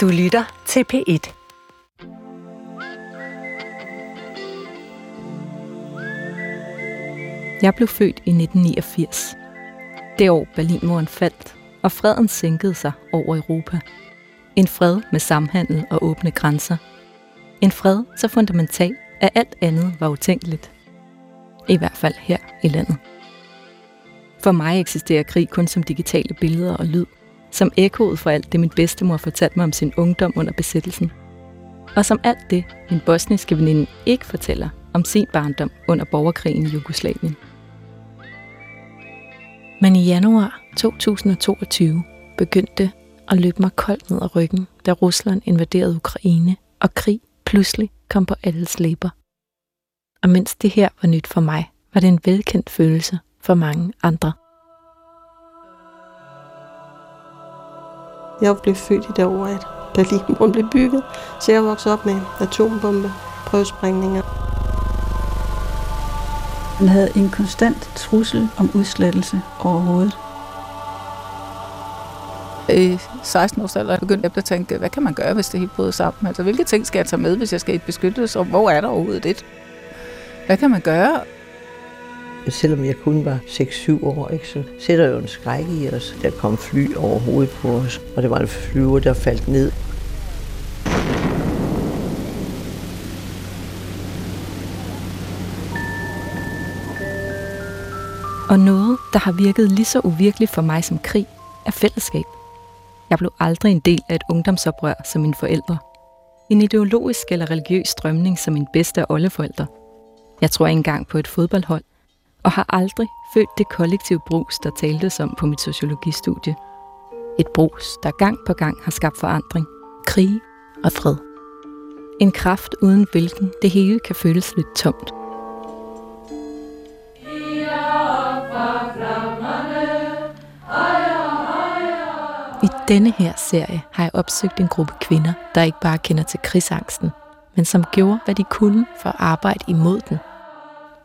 Du lytter til P1. Jeg blev født i 1989. Det år Berlinmuren faldt, og freden sænkede sig over Europa. En fred med samhandel og åbne grænser. En fred så fundamental, at alt andet var utænkeligt. I hvert fald her i landet. For mig eksisterer krig kun som digitale billeder og lyd, som ekkoet for alt det, min bedstemor fortalte mig om sin ungdom under besættelsen. Og som alt det, min bosniske veninde ikke fortæller om sin barndom under borgerkrigen i Jugoslavien. Men i januar 2022 begyndte at løbe mig koldt ned ad ryggen, da Rusland invaderede Ukraine, og krig pludselig kom på alles læber. Og mens det her var nyt for mig, var det en velkendt følelse for mange andre. Jeg blev født i det år, at Berlinmuren blev bygget, så jeg voksede op med atombombe, prøvesprængninger. Han havde en konstant trussel om udslettelse overhovedet. I 16 års alder begyndte jeg at tænke, hvad kan man gøre, hvis det helt bryder sammen? Altså, hvilke ting skal jeg tage med, hvis jeg skal i et beskyttelse? Og hvor er der overhovedet det? Hvad kan man gøre? Selvom jeg kun var 6-7 år, ikke, så sætter jo en skræk i os. Der kom fly over hovedet på os, og det var en flyver, der faldt ned. Og noget, der har virket lige så uvirkeligt for mig som krig, er fællesskab. Jeg blev aldrig en del af et ungdomsoprør som mine forældre. En ideologisk eller religiøs strømning som min bedste oldeforældre. Jeg tror ikke engang på et fodboldhold, og har aldrig følt det kollektive brus, der taltes om på mit sociologistudie. Et brus, der gang på gang har skabt forandring, krig og fred. En kraft uden hvilken det hele kan føles lidt tomt. I denne her serie har jeg opsøgt en gruppe kvinder, der ikke bare kender til krigsangsten, men som gjorde, hvad de kunne for at arbejde imod den.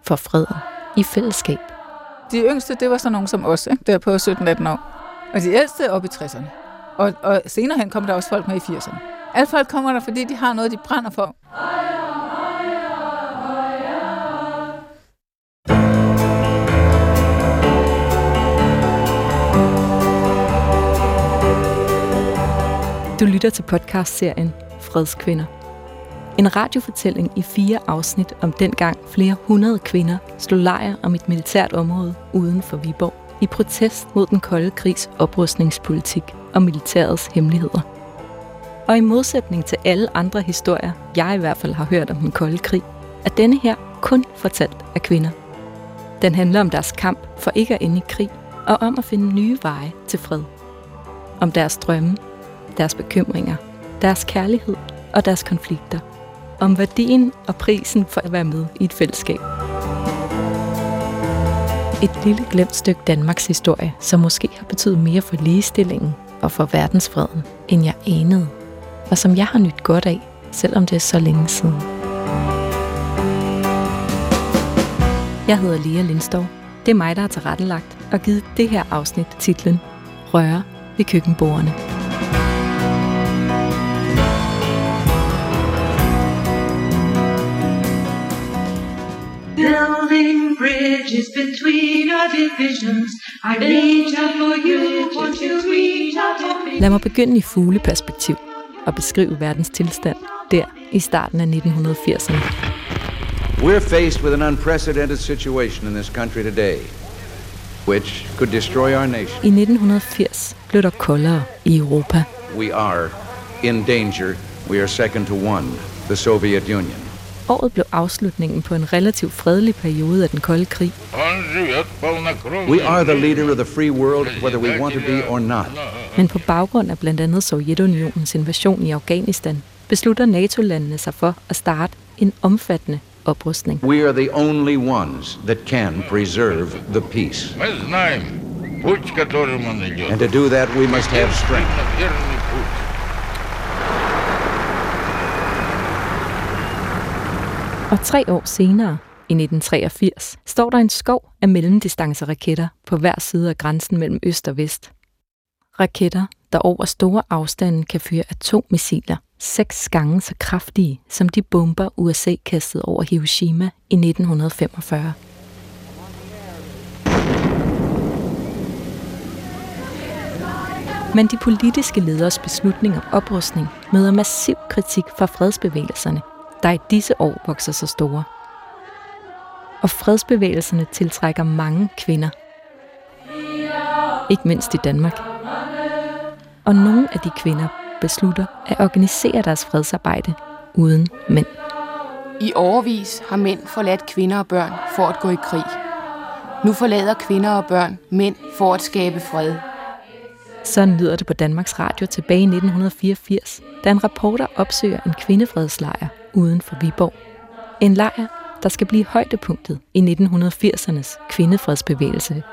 For freden. I fællesskab. De yngste, det var sådan nogen som os, ikke? der på 17-18 år. Og de ældste op i 60'erne. Og, og senere hen kom der også folk med i 80'erne. Alle folk kommer der, fordi de har noget, de brænder for. Du lytter til podcastserien Fredskvinder. En radiofortælling i fire afsnit om dengang flere hundrede kvinder slog lejr om et militært område uden for Viborg i protest mod den kolde krigs oprustningspolitik og militærets hemmeligheder. Og i modsætning til alle andre historier, jeg i hvert fald har hørt om den kolde krig, er denne her kun fortalt af kvinder. Den handler om deres kamp for ikke at ende i krig, og om at finde nye veje til fred. Om deres drømme, deres bekymringer, deres kærlighed og deres konflikter. Om værdien og prisen for at være med i et fællesskab. Et lille glemt stykke Danmarks historie, som måske har betydet mere for ligestillingen og for verdensfreden, end jeg anede, og som jeg har nyt godt af, selvom det er så længe siden. Jeg hedder Lea Lindstov. Det er mig, der har tilrettelagt og givet det her afsnit titlen Røre ved køkkenbordene. Bridges between our divisions. I reach out for you, won't you reach out for me? Lad mig begynde i fugleperspektiv og beskrive verdens tilstand der i starten af 1980'erne. We're faced with an unprecedented situation in this country today, which could destroy our nation. I 1980 blev der koldere i Europa. We are in danger. We are second to one, the Soviet Union. Året blev afslutningen på en relativt fredelig periode af den kolde krig. We are the leader of the free world, whether we want to be or not. Men på baggrund af blandt andet Sovjetunionens invasion i Afghanistan, beslutter NATO-landene sig for at starte en omfattende oprustning. We are the only ones that can preserve the peace. And to do that, we must have strength. Og tre år senere, i 1983, står der en skov af mellemdistanceraketter på hver side af grænsen mellem øst og vest. Raketter, der over store afstande kan føre atommissiler seks gange så kraftige som de bomber, USA kastede over Hiroshima i 1945. Men de politiske leders beslutning om oprustning møder massiv kritik fra fredsbevægelserne, der i disse år vokser så store. Og fredsbevægelserne tiltrækker mange kvinder. Ikke mindst i Danmark. Og nogle af de kvinder beslutter at organisere deres fredsarbejde uden mænd. I overvis har mænd forladt kvinder og børn for at gå i krig. Nu forlader kvinder og børn mænd for at skabe fred. Sådan lyder det på Danmarks Radio tilbage i 1984, da en reporter opsøger en kvindefredslejr uden for Viborg. En lejr, der skal blive højdepunktet i 1980'ernes kvindefredsbevægelse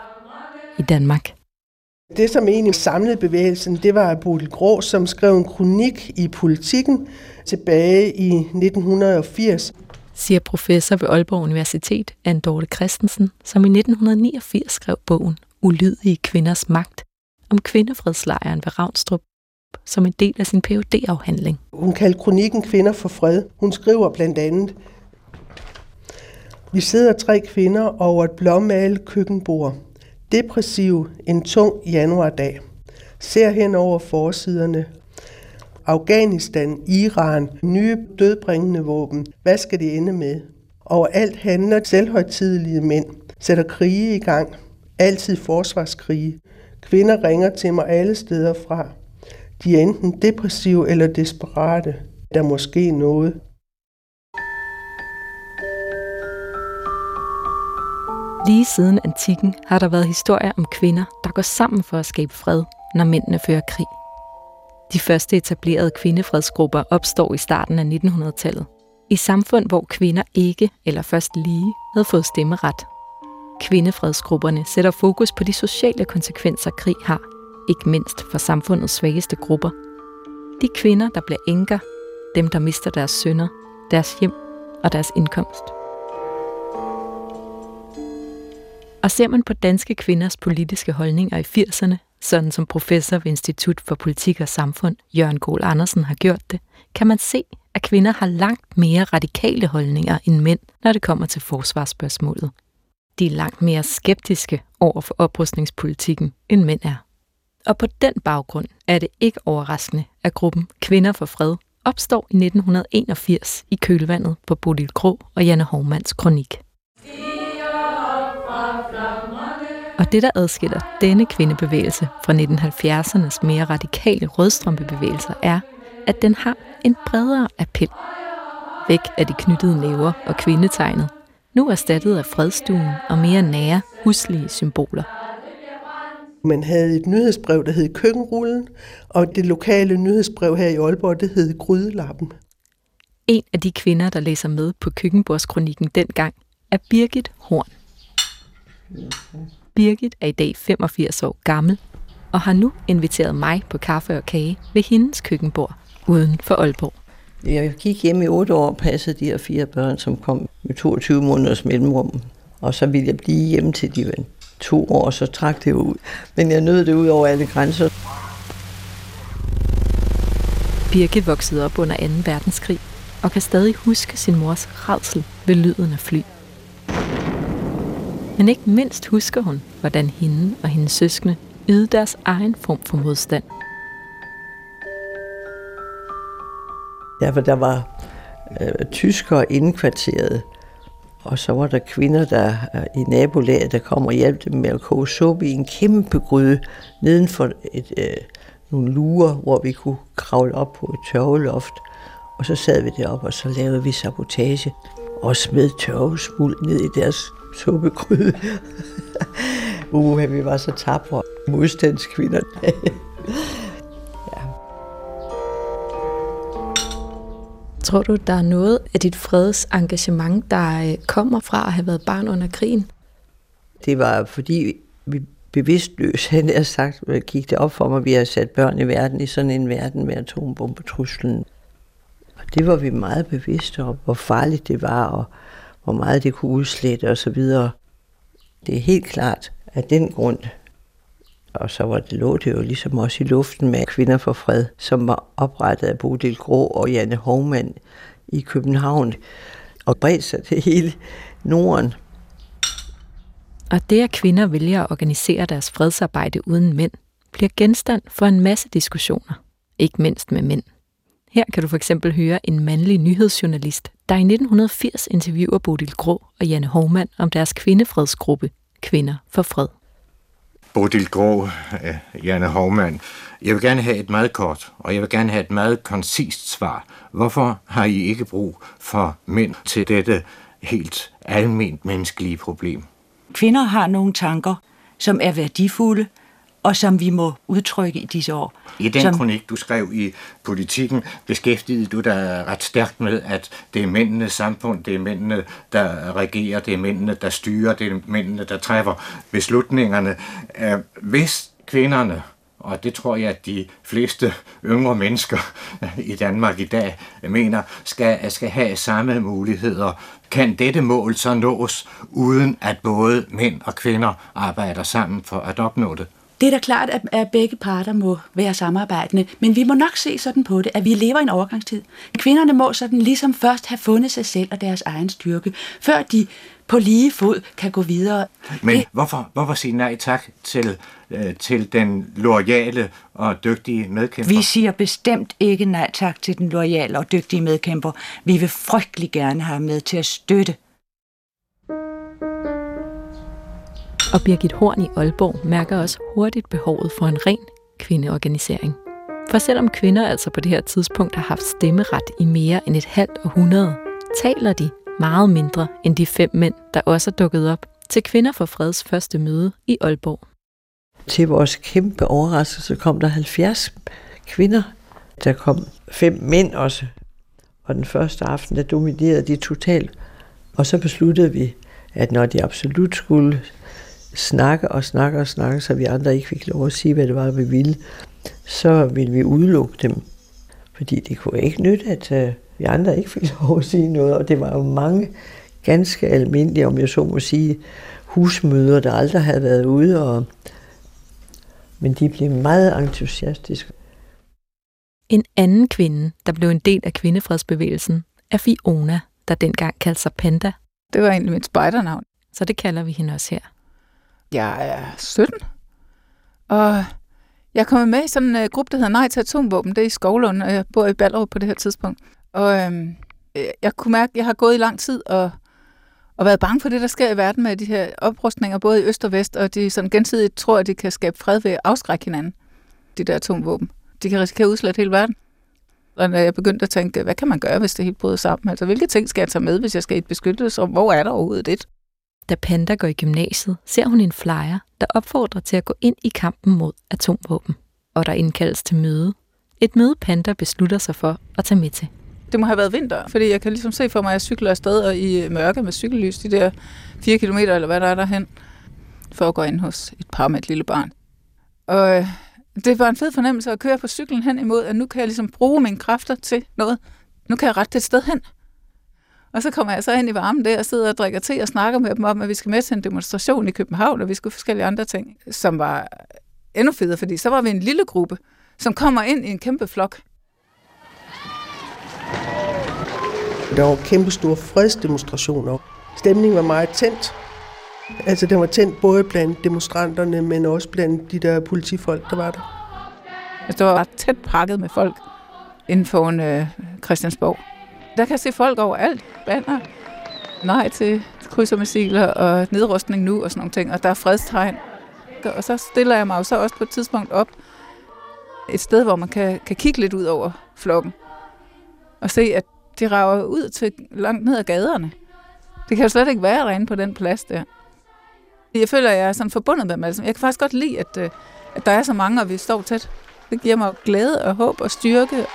i Danmark. Det, som egentlig samlede bevægelsen, det var Bodil Grå, som skrev en kronik i politikken tilbage i 1980. Siger professor ved Aalborg Universitet, Anne Dorte Christensen, som i 1989 skrev bogen Ulydige kvinders magt om kvindefredslejren ved Ravnstrup som en del af sin phd afhandling Hun kaldte kronikken Kvinder for fred. Hun skriver blandt andet, Vi sidder tre kvinder over et blåmalet køkkenbord. Depressiv en tung januardag. Ser hen over forsiderne. Afghanistan, Iran, nye dødbringende våben. Hvad skal det ende med? Overalt handler selvhøjtidelige mænd. Sætter krige i gang. Altid forsvarskrige. Kvinder ringer til mig alle steder fra. De er enten depressive eller desperate. Der er måske noget. Lige siden antikken har der været historier om kvinder, der går sammen for at skabe fred, når mændene fører krig. De første etablerede kvindefredsgrupper opstår i starten af 1900-tallet. I samfund, hvor kvinder ikke eller først lige havde fået stemmeret. Kvindefredsgrupperne sætter fokus på de sociale konsekvenser, krig har, ikke mindst for samfundets svageste grupper. De kvinder, der bliver enker, dem, der mister deres sønner, deres hjem og deres indkomst. Og ser man på danske kvinders politiske holdninger i 80'erne, sådan som professor ved Institut for Politik og Samfund, Jørgen Kohl Andersen, har gjort det, kan man se, at kvinder har langt mere radikale holdninger end mænd, når det kommer til forsvarsspørgsmålet. De er langt mere skeptiske over for oprustningspolitikken, end mænd er. Og på den baggrund er det ikke overraskende, at gruppen Kvinder for Fred opstår i 1981 i kølvandet på Bodil Grå og Janne Hovmands kronik. Og det, der adskiller denne kvindebevægelse fra 1970'ernes mere radikale rødstrømpebevægelser, er, at den har en bredere appel. Væk af de knyttede næver og kvindetegnet, nu erstattet af fredstuen og mere nære, huslige symboler. Man havde et nyhedsbrev, der hed Køkkenrullen, og det lokale nyhedsbrev her i Aalborg, det hed Grydelappen. En af de kvinder, der læser med på køkkenbordskronikken dengang, er Birgit Horn. Birgit er i dag 85 år gammel og har nu inviteret mig på kaffe og kage ved hendes køkkenbord uden for Aalborg. Jeg gik hjem i otte år og passede de her fire børn, som kom med 22 måneders mellemrum. Og så ville jeg blive hjemme til de to år, så trak det ud. Men jeg nød det ud over alle grænser. Birgit voksede op under 2. verdenskrig og kan stadig huske sin mors redsel ved lyden af fly. Men ikke mindst husker hun, hvordan hende og hendes søskende ydede deres egen form for modstand. Ja, for der var øh, tyskere indkvarteret, og så var der kvinder der øh, i nabolaget, der kom og hjalp dem med at koge suppe i en kæmpe gryde neden for et, øh, nogle lurer, hvor vi kunne kravle op på et tørveloft. Og så sad vi deroppe, og så lavede vi sabotage og smed tørvesmuld ned i deres suppegryde. uh, vi var så tabre modstandskvinder. Tror du, der er noget af dit fredsengagement, der øh, kommer fra at have været barn under krigen? Det var fordi vi bevidstløst, han har sagt, gik det op for mig, at vi har sat børn i verden i sådan en verden med atombombetruslen. Og det var vi meget bevidste om, hvor farligt det var, og hvor meget det kunne udslette og så videre. Det er helt klart, at den grund, og så var det, lå det jo ligesom også i luften med Kvinder for Fred, som var oprettet af Bodil Grå og Janne Hovmand i København og bredte sig til hele Norden. Og det, at kvinder vælger at organisere deres fredsarbejde uden mænd, bliver genstand for en masse diskussioner. Ikke mindst med mænd. Her kan du for eksempel høre en mandlig nyhedsjournalist, der i 1980 interviewer Bodil Grå og Janne Hovmand om deres kvindefredsgruppe Kvinder for Fred. Bodil Grå, øh, Janne Hovmand. Jeg vil gerne have et meget kort, og jeg vil gerne have et meget koncist svar. Hvorfor har I ikke brug for mænd til dette helt almindeligt menneskelige problem? Kvinder har nogle tanker, som er værdifulde, og som vi må udtrykke i disse år. I den som... kronik, du skrev i politikken, beskæftigede du dig ret stærkt med, at det er mændenes samfund, det er mændene, der regerer, det er mændene, der styrer, det er mændene, der træffer beslutningerne. Hvis kvinderne, og det tror jeg, at de fleste yngre mennesker i Danmark i dag mener, skal, skal have samme muligheder. Kan dette mål så nås, uden at både mænd og kvinder arbejder sammen for at opnå det? Det er da klart, at, begge parter må være samarbejdende, men vi må nok se sådan på det, at vi lever i en overgangstid. Kvinderne må sådan ligesom først have fundet sig selv og deres egen styrke, før de på lige fod kan gå videre. Men det... hvorfor, hvorfor sige nej tak til, øh, til den loyale og dygtige medkæmper? Vi siger bestemt ikke nej tak til den loyale og dygtige medkæmper. Vi vil frygtelig gerne have med til at støtte Og Birgit Horn i Aalborg mærker også hurtigt behovet for en ren kvindeorganisering. For selvom kvinder altså på det her tidspunkt har haft stemmeret i mere end et halvt århundrede, taler de meget mindre end de fem mænd, der også er dukket op til Kvinder for Freds første møde i Aalborg. Til vores kæmpe overraskelse kom der 70 kvinder. Der kom fem mænd også. Og den første aften, der dominerede de totalt. Og så besluttede vi, at når de absolut skulle snakke og snakke og snakke, så vi andre ikke fik lov at sige, hvad det var, vi ville, så ville vi udelukke dem. Fordi det kunne ikke nytte, at uh, vi andre ikke fik lov at sige noget. Og det var jo mange ganske almindelige, om jeg så må sige, husmøder, der aldrig havde været ude. Og... Men de blev meget entusiastiske. En anden kvinde, der blev en del af kvindefredsbevægelsen, er Fiona, der dengang kaldte sig Panda. Det var egentlig mit spejdernavn. Så det kalder vi hende også her. Jeg er 17, og jeg er kommet med i sådan en øh, gruppe, der hedder Nej til Atomvåben. Det er i Skovlund, og jeg bor i Ballerup på det her tidspunkt. Og øhm, øh, jeg kunne mærke, at jeg har gået i lang tid og, og været bange for det, der sker i verden med de her oprustninger, både i øst og vest, og de sådan gensidigt tror, at de kan skabe fred ved at afskrække hinanden, de der atomvåben. De kan risikere at udslette hele verden. Og når jeg begyndte at tænke, hvad kan man gøre, hvis det helt bryder sammen? Altså, hvilke ting skal jeg tage med, hvis jeg skal i et beskyttelsesrum? Hvor er der overhovedet det? Da Panda går i gymnasiet, ser hun en flyer, der opfordrer til at gå ind i kampen mod atomvåben. Og der indkaldes til møde. Et møde Panda beslutter sig for at tage med til. Det må have været vinter, fordi jeg kan ligesom se for mig, at jeg cykler afsted og i mørke med cykellys, de der 4 km eller hvad der er derhen, for at gå ind hos et par med et lille barn. Og øh, det var en fed fornemmelse at køre på cyklen hen imod, at nu kan jeg ligesom bruge mine kræfter til noget. Nu kan jeg rette et sted hen. Og så kommer jeg så ind i varmen der og sidder og drikker te og snakker med dem om, at vi skal med til en demonstration i København, og vi skulle forskellige andre ting, som var endnu federe, fordi så var vi en lille gruppe, som kommer ind i en kæmpe flok. Der var kæmpe store fredsdemonstrationer. Stemningen var meget tændt. Altså, den var tændt både blandt demonstranterne, men også blandt de der politifolk, der var der. Altså, det var ret tæt pakket med folk inden for en øh, Christiansborg. Der kan se folk overalt. Banner. Nej til krydsermissiler og nedrustning nu og sådan nogle ting. Og der er fredstegn. Og så stiller jeg mig jo så også på et tidspunkt op et sted, hvor man kan, kan kigge lidt ud over flokken. Og se, at de rager ud til langt ned ad gaderne. Det kan jo slet ikke være derinde på den plads der. Jeg føler, at jeg er sådan forbundet med dem alle Jeg kan faktisk godt lide, at, øh, at der er så mange, og vi står tæt. Det giver mig glæde og håb og styrke.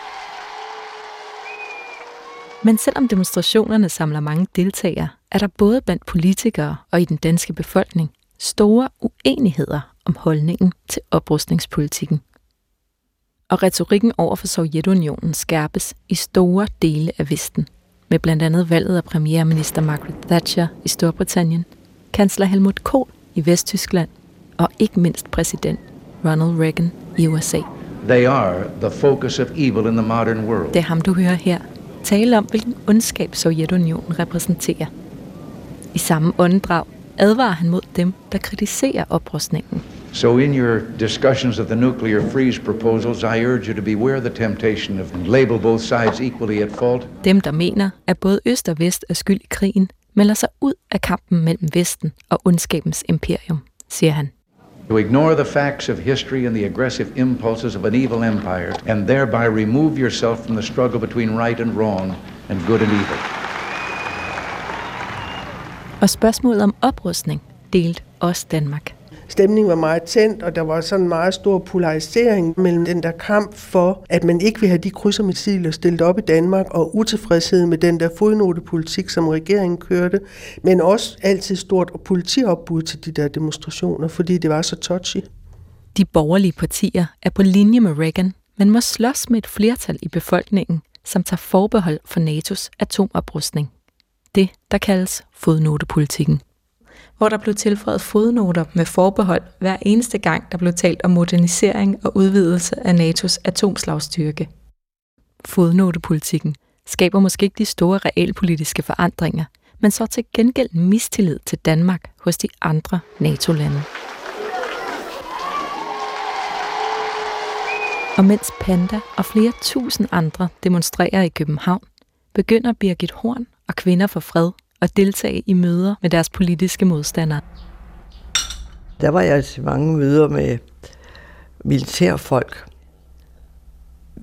Men selvom demonstrationerne samler mange deltagere, er der både blandt politikere og i den danske befolkning store uenigheder om holdningen til oprustningspolitikken. Og retorikken over for Sovjetunionen skærpes i store dele af Vesten, med blandt andet valget af premierminister Margaret Thatcher i Storbritannien, kansler Helmut Kohl i Vesttyskland og ikke mindst præsident Ronald Reagan i USA. They are the focus of evil in the modern world. Det er ham, du hører her. Tale om, hvilken ondskab Sovjetunionen repræsenterer. I samme åndedrag advarer han mod dem, der kritiserer oprustningen. So, in your discussions of the nuclear freeze proposals, I urge you to beware the temptation of label both sides equally at fault. Dem, der mener, at både Øst og Vest er skyld i krigen, melder sig ud af kampen mellem Vesten og ondskabens imperium, siger han. To ignore the facts of history and the aggressive impulses of an evil empire, and thereby remove yourself from the struggle between right and wrong and good and evil. Og spørgsmålet om oprustning delte også Danmark. Stemningen var meget tændt, og der var sådan en meget stor polarisering mellem den der kamp for, at man ikke vil have de krydsermissiler stillet op i Danmark, og utilfredshed med den der fodnotepolitik, som regeringen kørte, men også altid stort politiopbud til de der demonstrationer, fordi det var så touchy. De borgerlige partier er på linje med Reagan, men må slås med et flertal i befolkningen, som tager forbehold for NATO's atomoprustning. Det, der kaldes fodnotepolitikken hvor der blev tilføjet fodnoter med forbehold hver eneste gang, der blev talt om modernisering og udvidelse af NATO's atomslagstyrke. Fodnotepolitikken skaber måske ikke de store realpolitiske forandringer, men så til gengæld mistillid til Danmark hos de andre NATO-lande. Og mens Panda og flere tusind andre demonstrerer i København, begynder Birgit Horn og Kvinder for Fred at deltage i møder med deres politiske modstandere. Der var jeg til mange møder med militærfolk.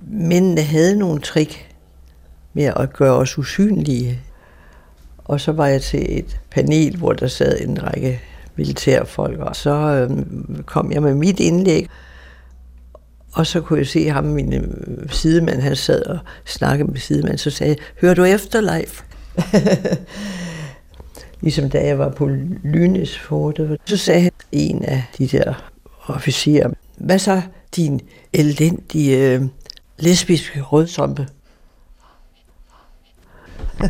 Mændene havde nogle trick med at gøre os usynlige. Og så var jeg til et panel, hvor der sad en række militærfolk, og så øhm, kom jeg med mit indlæg. Og så kunne jeg se ham, min øh, sidemand, han sad og snakkede med sidemanden, så sagde jeg, hører du efter, Leif? ligesom da jeg var på Lynes forte. Så sagde en af de der officerer, hvad så din elendige øh, lesbiske rødsompe?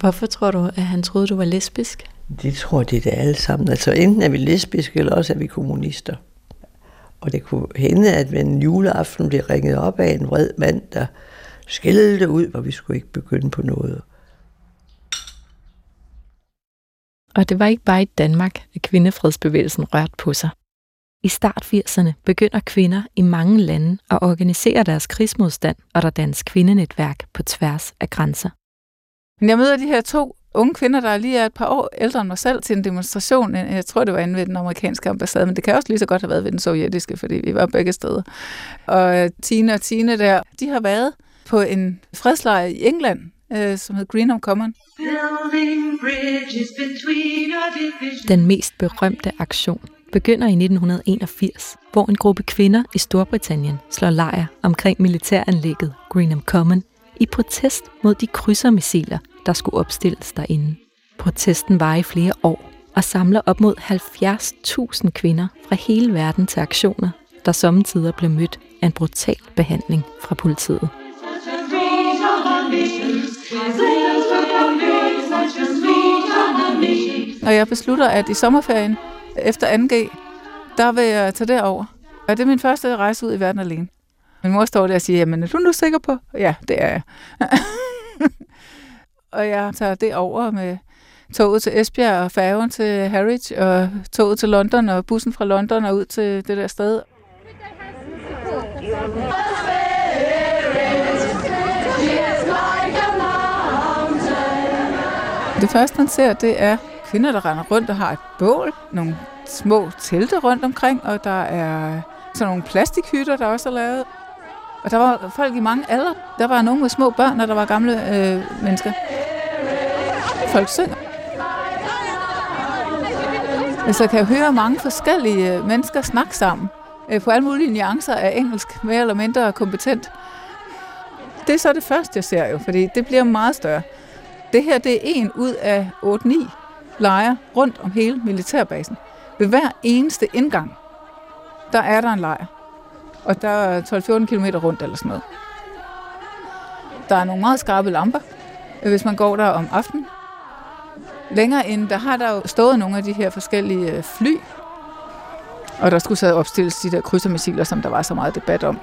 Hvorfor tror du, at han troede, du var lesbisk? Det tror det det alle sammen. Altså enten er vi lesbiske, eller også er vi kommunister. Og det kunne hende, at ved en juleaften blev ringet op af en vred mand, der skældte ud, hvor vi skulle ikke begynde på noget. Og det var ikke bare i Danmark, at kvindefredsbevægelsen rørte på sig. I start 80'erne begynder kvinder i mange lande at organisere deres krigsmodstand, og der dannes kvindenetværk på tværs af grænser. Men jeg møder de her to unge kvinder, der lige er et par år ældre end mig selv, til en demonstration. Øh, jeg tror, det var inde ved den amerikanske ambassade, men det kan også lige så godt have været ved den sovjetiske, fordi vi var begge steder. Og Tina Tine og Tine der, de har været på en fredslejr i England, øh, som hed Greenham Common. Den mest berømte aktion begynder i 1981, hvor en gruppe kvinder i Storbritannien slår lejr omkring militæranlægget Greenham Common i protest mod de krydsermissiler, der skulle opstilles derinde. Protesten var i flere år og samler op mod 70.000 kvinder fra hele verden til aktioner, der samtidig blev mødt af en brutal behandling fra politiet. Og jeg beslutter, at i sommerferien efter 2G, der vil jeg tage derover. Og det er min første rejse ud i verden alene. Min mor står der og siger, jamen er du nu sikker på? Ja, det er jeg. og jeg tager det over med toget til Esbjerg og færgen til Harwich og toget til London og bussen fra London og ud til det der sted. Det første, man ser, det er kvinder, der render rundt og har et bål, nogle små telte rundt omkring, og der er sådan nogle plastikhytter, der også er lavet. Og der var folk i mange aldre. Der var nogle med små børn, og der var gamle øh, mennesker. Folk synger. Altså, jeg kan høre mange forskellige øh, mennesker snakke sammen øh, på alle mulige nuancer af engelsk, mere eller mindre kompetent. Det er så det første, jeg ser jo, fordi det bliver meget større. Det her det er en ud af 8-9 lejre rundt om hele militærbasen. Ved hver eneste indgang, der er der en lejr. Og der er 12-14 km rundt eller sådan noget. Der er nogle meget skarpe lamper, hvis man går der om aftenen. Længere end, der har der jo stået nogle af de her forskellige øh, fly. Og der skulle så opstilles de der krydsermissiler, som der var så meget debat om.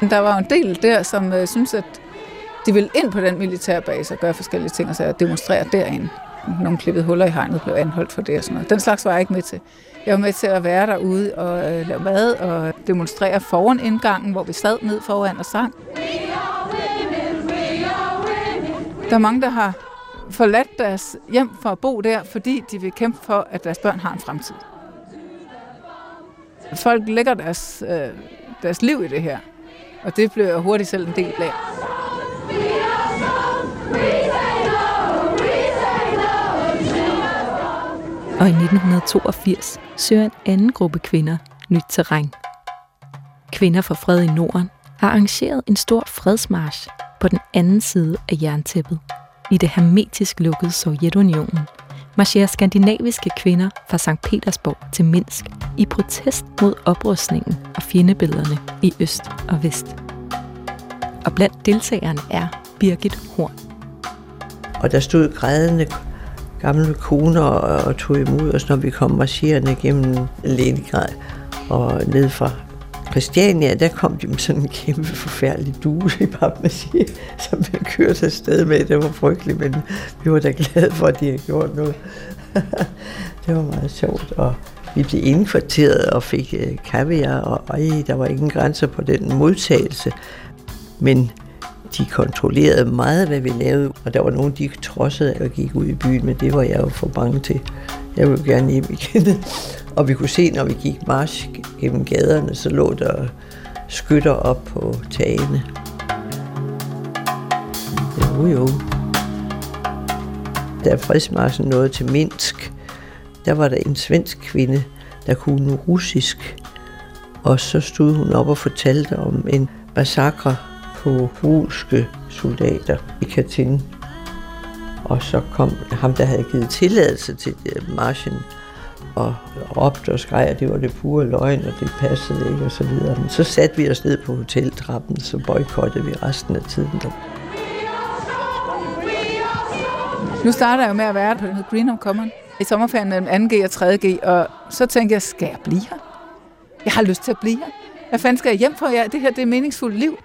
Der var en del der, som øh, synes, at de ville ind på den militærbase og gøre forskellige ting, og så demonstrere derinde. Nogle klippede huller i hegnet blev anholdt for det og sådan noget. Den slags var jeg ikke med til. Jeg var med til at være derude og øh, lave mad og demonstrere foran indgangen, hvor vi sad ned foran og sang. Der er mange, der har forladt deres hjem for at bo der, fordi de vil kæmpe for, at deres børn har en fremtid. Folk lægger deres, øh, deres liv i det her, og det bliver hurtigt selv en del af. Og i 1982 søger en anden gruppe kvinder nyt terræn. Kvinder for fred i Norden har arrangeret en stor fredsmarsch på den anden side af jerntæppet. I det hermetisk lukkede Sovjetunionen marcherer skandinaviske kvinder fra St. Petersborg til Minsk i protest mod oprustningen og fjendebillederne i øst og vest. Og blandt deltagerne er Birgit Horn. Og der stod grædende gamle koner og tog imod os, når vi kom marcherende gennem Leningrad og ned fra Christiania, der kom de med sådan en kæmpe forfærdelig due i papmaché, som vi kørte afsted med. Det var frygteligt, men vi var da glade for, at de havde gjort noget. det var meget sjovt, og vi blev indkvarteret og fik øh, kaviar, og ej, der var ingen grænser på den modtagelse. Men de kontrollerede meget, hvad vi lavede, og der var nogen, de trodsede og gik ud i byen, men det var jeg jo for bange til. Jeg ville gerne hjem igen. Og vi kunne se, når vi gik march gennem gaderne, så lå der skytter op på tagene. Jo, jo. Da fredsmarsen nåede til Minsk, der var der en svensk kvinde, der kunne russisk. Og så stod hun op og fortalte om en massakre på polske soldater i Katyn. Og så kom ham, der havde givet tilladelse til øh, marchen, og råbte og skreg, at det var det pure løgn, og det passede ikke, og så videre. Men så satte vi os ned på hoteltrappen, så boykottede vi resten af tiden. Der. Nu starter jeg jo med at være på den Greenham Common i sommerferien mellem 2G og 3G, og så tænkte jeg, skal jeg blive her? Jeg har lyst til at blive her. Hvad fanden skal jeg hjem for? Ja, det her det er meningsfuldt liv.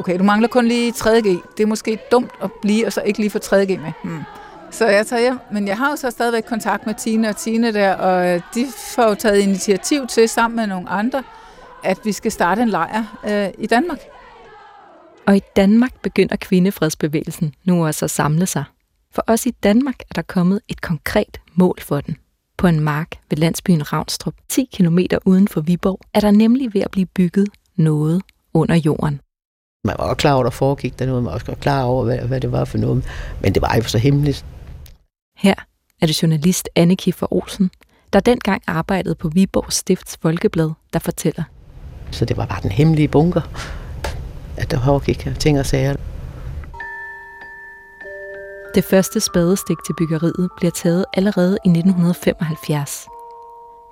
Okay, du mangler kun lige 3G. Det er måske dumt at blive, og så ikke lige få 3G med. Hmm. Så jeg tager hjem, men jeg har jo så stadigvæk kontakt med Tine og Tine der, og øh, de får jo taget initiativ til sammen med nogle andre, at vi skal starte en lejr øh, i Danmark. Og i Danmark begynder kvindefredsbevægelsen nu også at samle sig. For os i Danmark er der kommet et konkret mål for den. På en mark ved landsbyen Ravnstrup, 10 km uden for Viborg, er der nemlig ved at blive bygget noget under jorden. Man var også klar over, at der foregik der noget, man var også klar over, hvad, hvad det var for noget, men det var ikke så hemmeligt. Her er det journalist Anne Kiffer Olsen, der dengang arbejdede på Viborg Stifts Folkeblad, der fortæller. Så det var bare den hemmelige bunker, at der foregik ting og sager. Det første spadestik til byggeriet bliver taget allerede i 1975.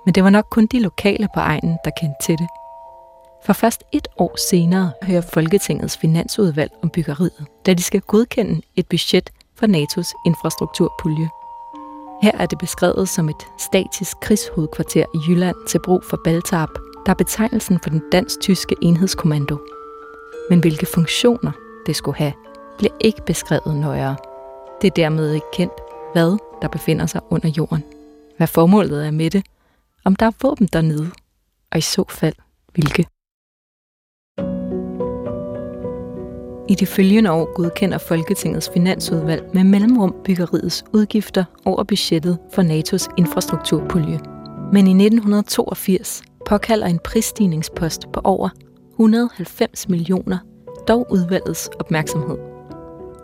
Men det var nok kun de lokale på egnen, der kendte til det. For først et år senere hører Folketingets finansudvalg om byggeriet, da de skal godkende et budget for NATO's infrastrukturpulje. Her er det beskrevet som et statisk krigshovedkvarter i Jylland til brug for Baltarp, der er betegnelsen for den dansk-tyske enhedskommando. Men hvilke funktioner det skulle have, bliver ikke beskrevet nøjere. Det er dermed ikke kendt, hvad der befinder sig under jorden, hvad formålet er med det, om der er våben dernede, og i så fald hvilke. I de følgende år godkender Folketingets finansudvalg med mellemrum byggeriets udgifter over budgettet for NATO's infrastrukturpulje. Men i 1982 påkalder en prisstigningspost på over 190 millioner dog udvalgets opmærksomhed.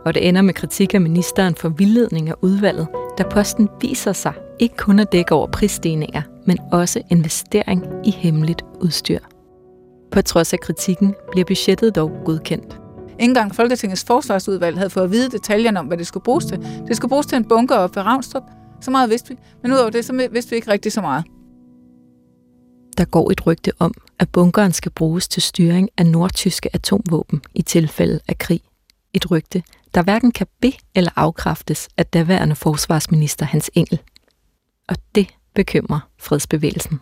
Og det ender med kritik af ministeren for vildledning af udvalget, da posten viser sig ikke kun at dække over prisstigninger, men også investering i hemmeligt udstyr. På trods af kritikken bliver budgettet dog godkendt. Ikke engang Folketingets forsvarsudvalg havde fået at vide detaljerne om, hvad det skulle bruges til. Det skulle bruges til en bunker op ved Ravnstrup. Så meget vidste vi. Men udover det, så vidste vi ikke rigtig så meget. Der går et rygte om, at bunkeren skal bruges til styring af nordtyske atomvåben i tilfælde af krig. Et rygte, der hverken kan be- eller afkræftes af daværende forsvarsminister Hans Engel. Og det bekymrer fredsbevægelsen.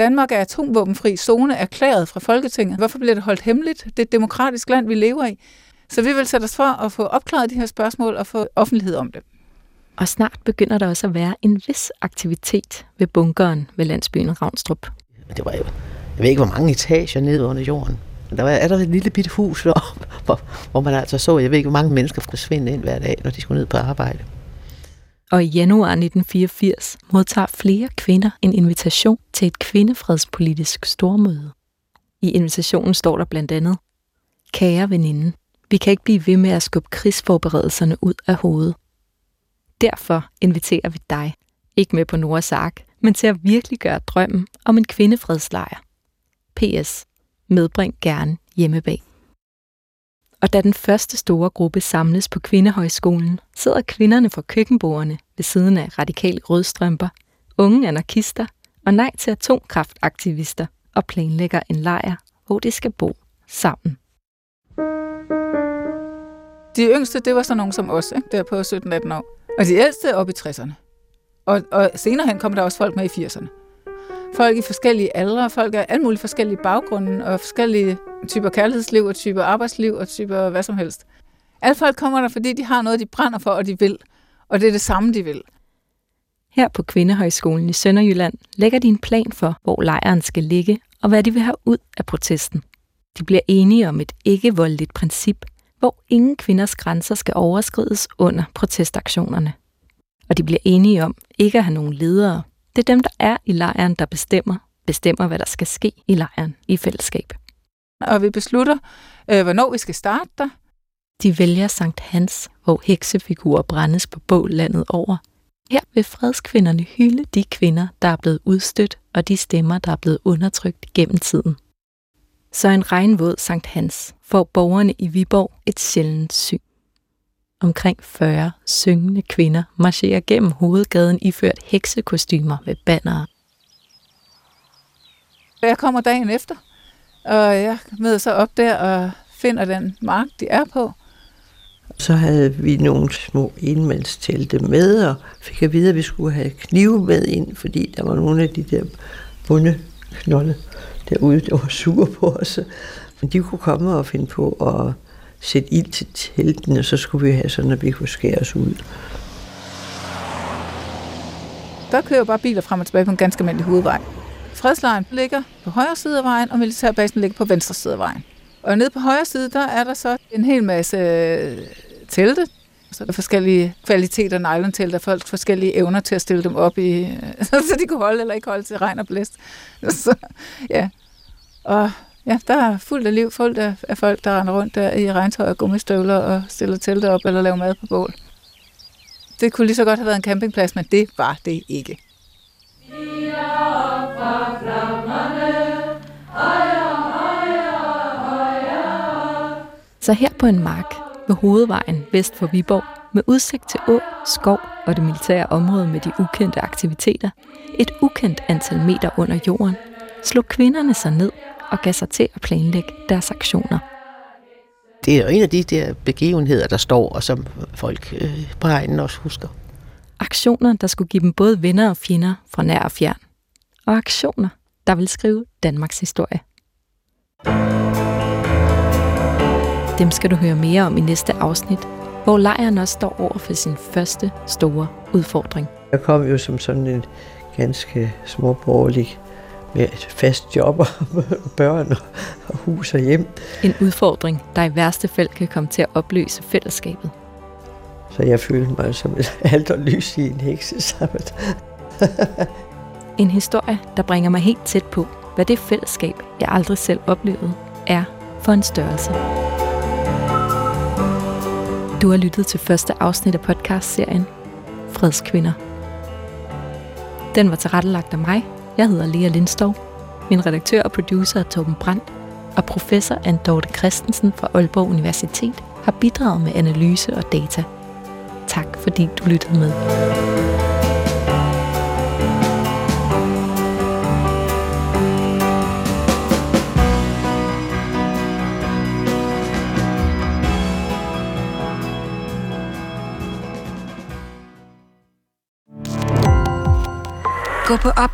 Danmark er atomvåbenfri zone erklæret fra Folketinget. Hvorfor bliver det holdt hemmeligt? Det er et demokratisk land, vi lever i. Så vi vil sætte os for at få opklaret de her spørgsmål og få offentlighed om det. Og snart begynder der også at være en vis aktivitet ved bunkeren ved landsbyen Ravnstrup. Det var jo, jeg ved ikke, hvor mange etager nede under jorden. Der var, er der et lille bitte hus deroppe, hvor, hvor man altså så, jeg ved ikke, hvor mange mennesker forsvinde ind hver dag, når de skulle ned på arbejde. Og i januar 1984 modtager flere kvinder en invitation til et kvindefredspolitisk stormøde. I invitationen står der blandt andet, Kære veninde, vi kan ikke blive ved med at skubbe krigsforberedelserne ud af hovedet. Derfor inviterer vi dig, ikke med på Noras ark, men til at virkelig gøre drømmen om en kvindefredslejr. P.S. Medbring gerne hjemmebag. Og da den første store gruppe samles på Kvindehøjskolen, sidder kvinderne fra køkkenbordene ved siden af radikale rødstrømper, unge anarkister og nej til atomkraftaktivister og planlægger en lejr, hvor de skal bo sammen. De yngste, det var sådan nogen som os, ikke? der på 17-18 år. Og de ældste op i 60'erne. Og, og senere hen kom der også folk med i 80'erne. Folk i forskellige aldre, folk af alle mulige forskellige baggrunde, og forskellige typer kærlighedsliv, og typer arbejdsliv, og typer hvad som helst. Alle folk kommer der, fordi de har noget, de brænder for, og de vil. Og det er det samme, de vil. Her på Kvindehøjskolen i Sønderjylland lægger de en plan for, hvor lejren skal ligge, og hvad de vil have ud af protesten. De bliver enige om et ikke-voldeligt princip, hvor ingen kvinders grænser skal overskrides under protestaktionerne. Og de bliver enige om ikke at have nogen ledere. Det er dem, der er i lejren, der bestemmer, bestemmer, hvad der skal ske i lejren i fællesskab. Og vi beslutter, øh, hvornår vi skal starte der. De vælger Sankt Hans, hvor heksefigurer brændes på bål landet over. Her vil fredskvinderne hylde de kvinder, der er blevet udstødt, og de stemmer, der er blevet undertrykt gennem tiden. Så en regnvåd Sankt Hans får borgerne i Viborg et sjældent syn. Omkring 40 syngende kvinder marcherer gennem hovedgaden iført heksekostymer med bannere. Jeg kommer dagen efter, og jeg møder så op der og finder den mark, de er på. Så havde vi nogle små enmandstelte med, og fik at vide, at vi skulle have knive med ind, fordi der var nogle af de der bundeknolde derude, der var sure på os. Men de kunne komme og finde på at sætte ild til teltene, så skulle vi have sådan, at vi kunne skære os ud. Der kører bare biler frem og tilbage på en ganske almindelig hovedvej. Fredslejren ligger på højre side af vejen, og militærbasen ligger på venstre side af vejen. Og nede på højre side, der er der så en hel masse øh, telte. Så der forskellige kvaliteter nylon-telte, og folk forskellige evner til at stille dem op i, så de kunne holde eller ikke holde til regn og blæst. Så, ja. Og ja, der er fuldt af liv, fuldt af, af folk, der render rundt der i regntøj og gummistøvler og stiller telte op eller laver mad på bål. Det kunne lige så godt have været en campingplads, men det var det ikke. Så her på en mark ved hovedvejen vest for Viborg, med udsigt til å, skov og det militære område med de ukendte aktiviteter, et ukendt antal meter under jorden, slog kvinderne sig ned og gav sig til at planlægge deres aktioner. Det er jo en af de der begivenheder, der står, og som folk øh, på egnen også husker. Aktioner, der skulle give dem både venner og fjender fra nær og fjern. Og aktioner, der vil skrive Danmarks historie. Dem skal du høre mere om i næste afsnit, hvor lejren også står over for sin første store udfordring. Jeg kom jo som sådan en ganske småborgerlig med et fast job og børn og hus og hjem. En udfordring, der i værste fald kan komme til at opløse fællesskabet. Så jeg følte mig som et alt og lys i en heksesammet. En historie, der bringer mig helt tæt på, hvad det fællesskab, jeg aldrig selv oplevede, er for en størrelse. Du har lyttet til første afsnit af podcastserien Fredskvinder. Den var tilrettelagt af mig. Jeg hedder Lea Lindskov. Min redaktør og producer er Torben Brandt, og professor Andorte Christensen fra Aalborg Universitet har bidraget med analyse og data. Tak fordi du lyttede med. Gå på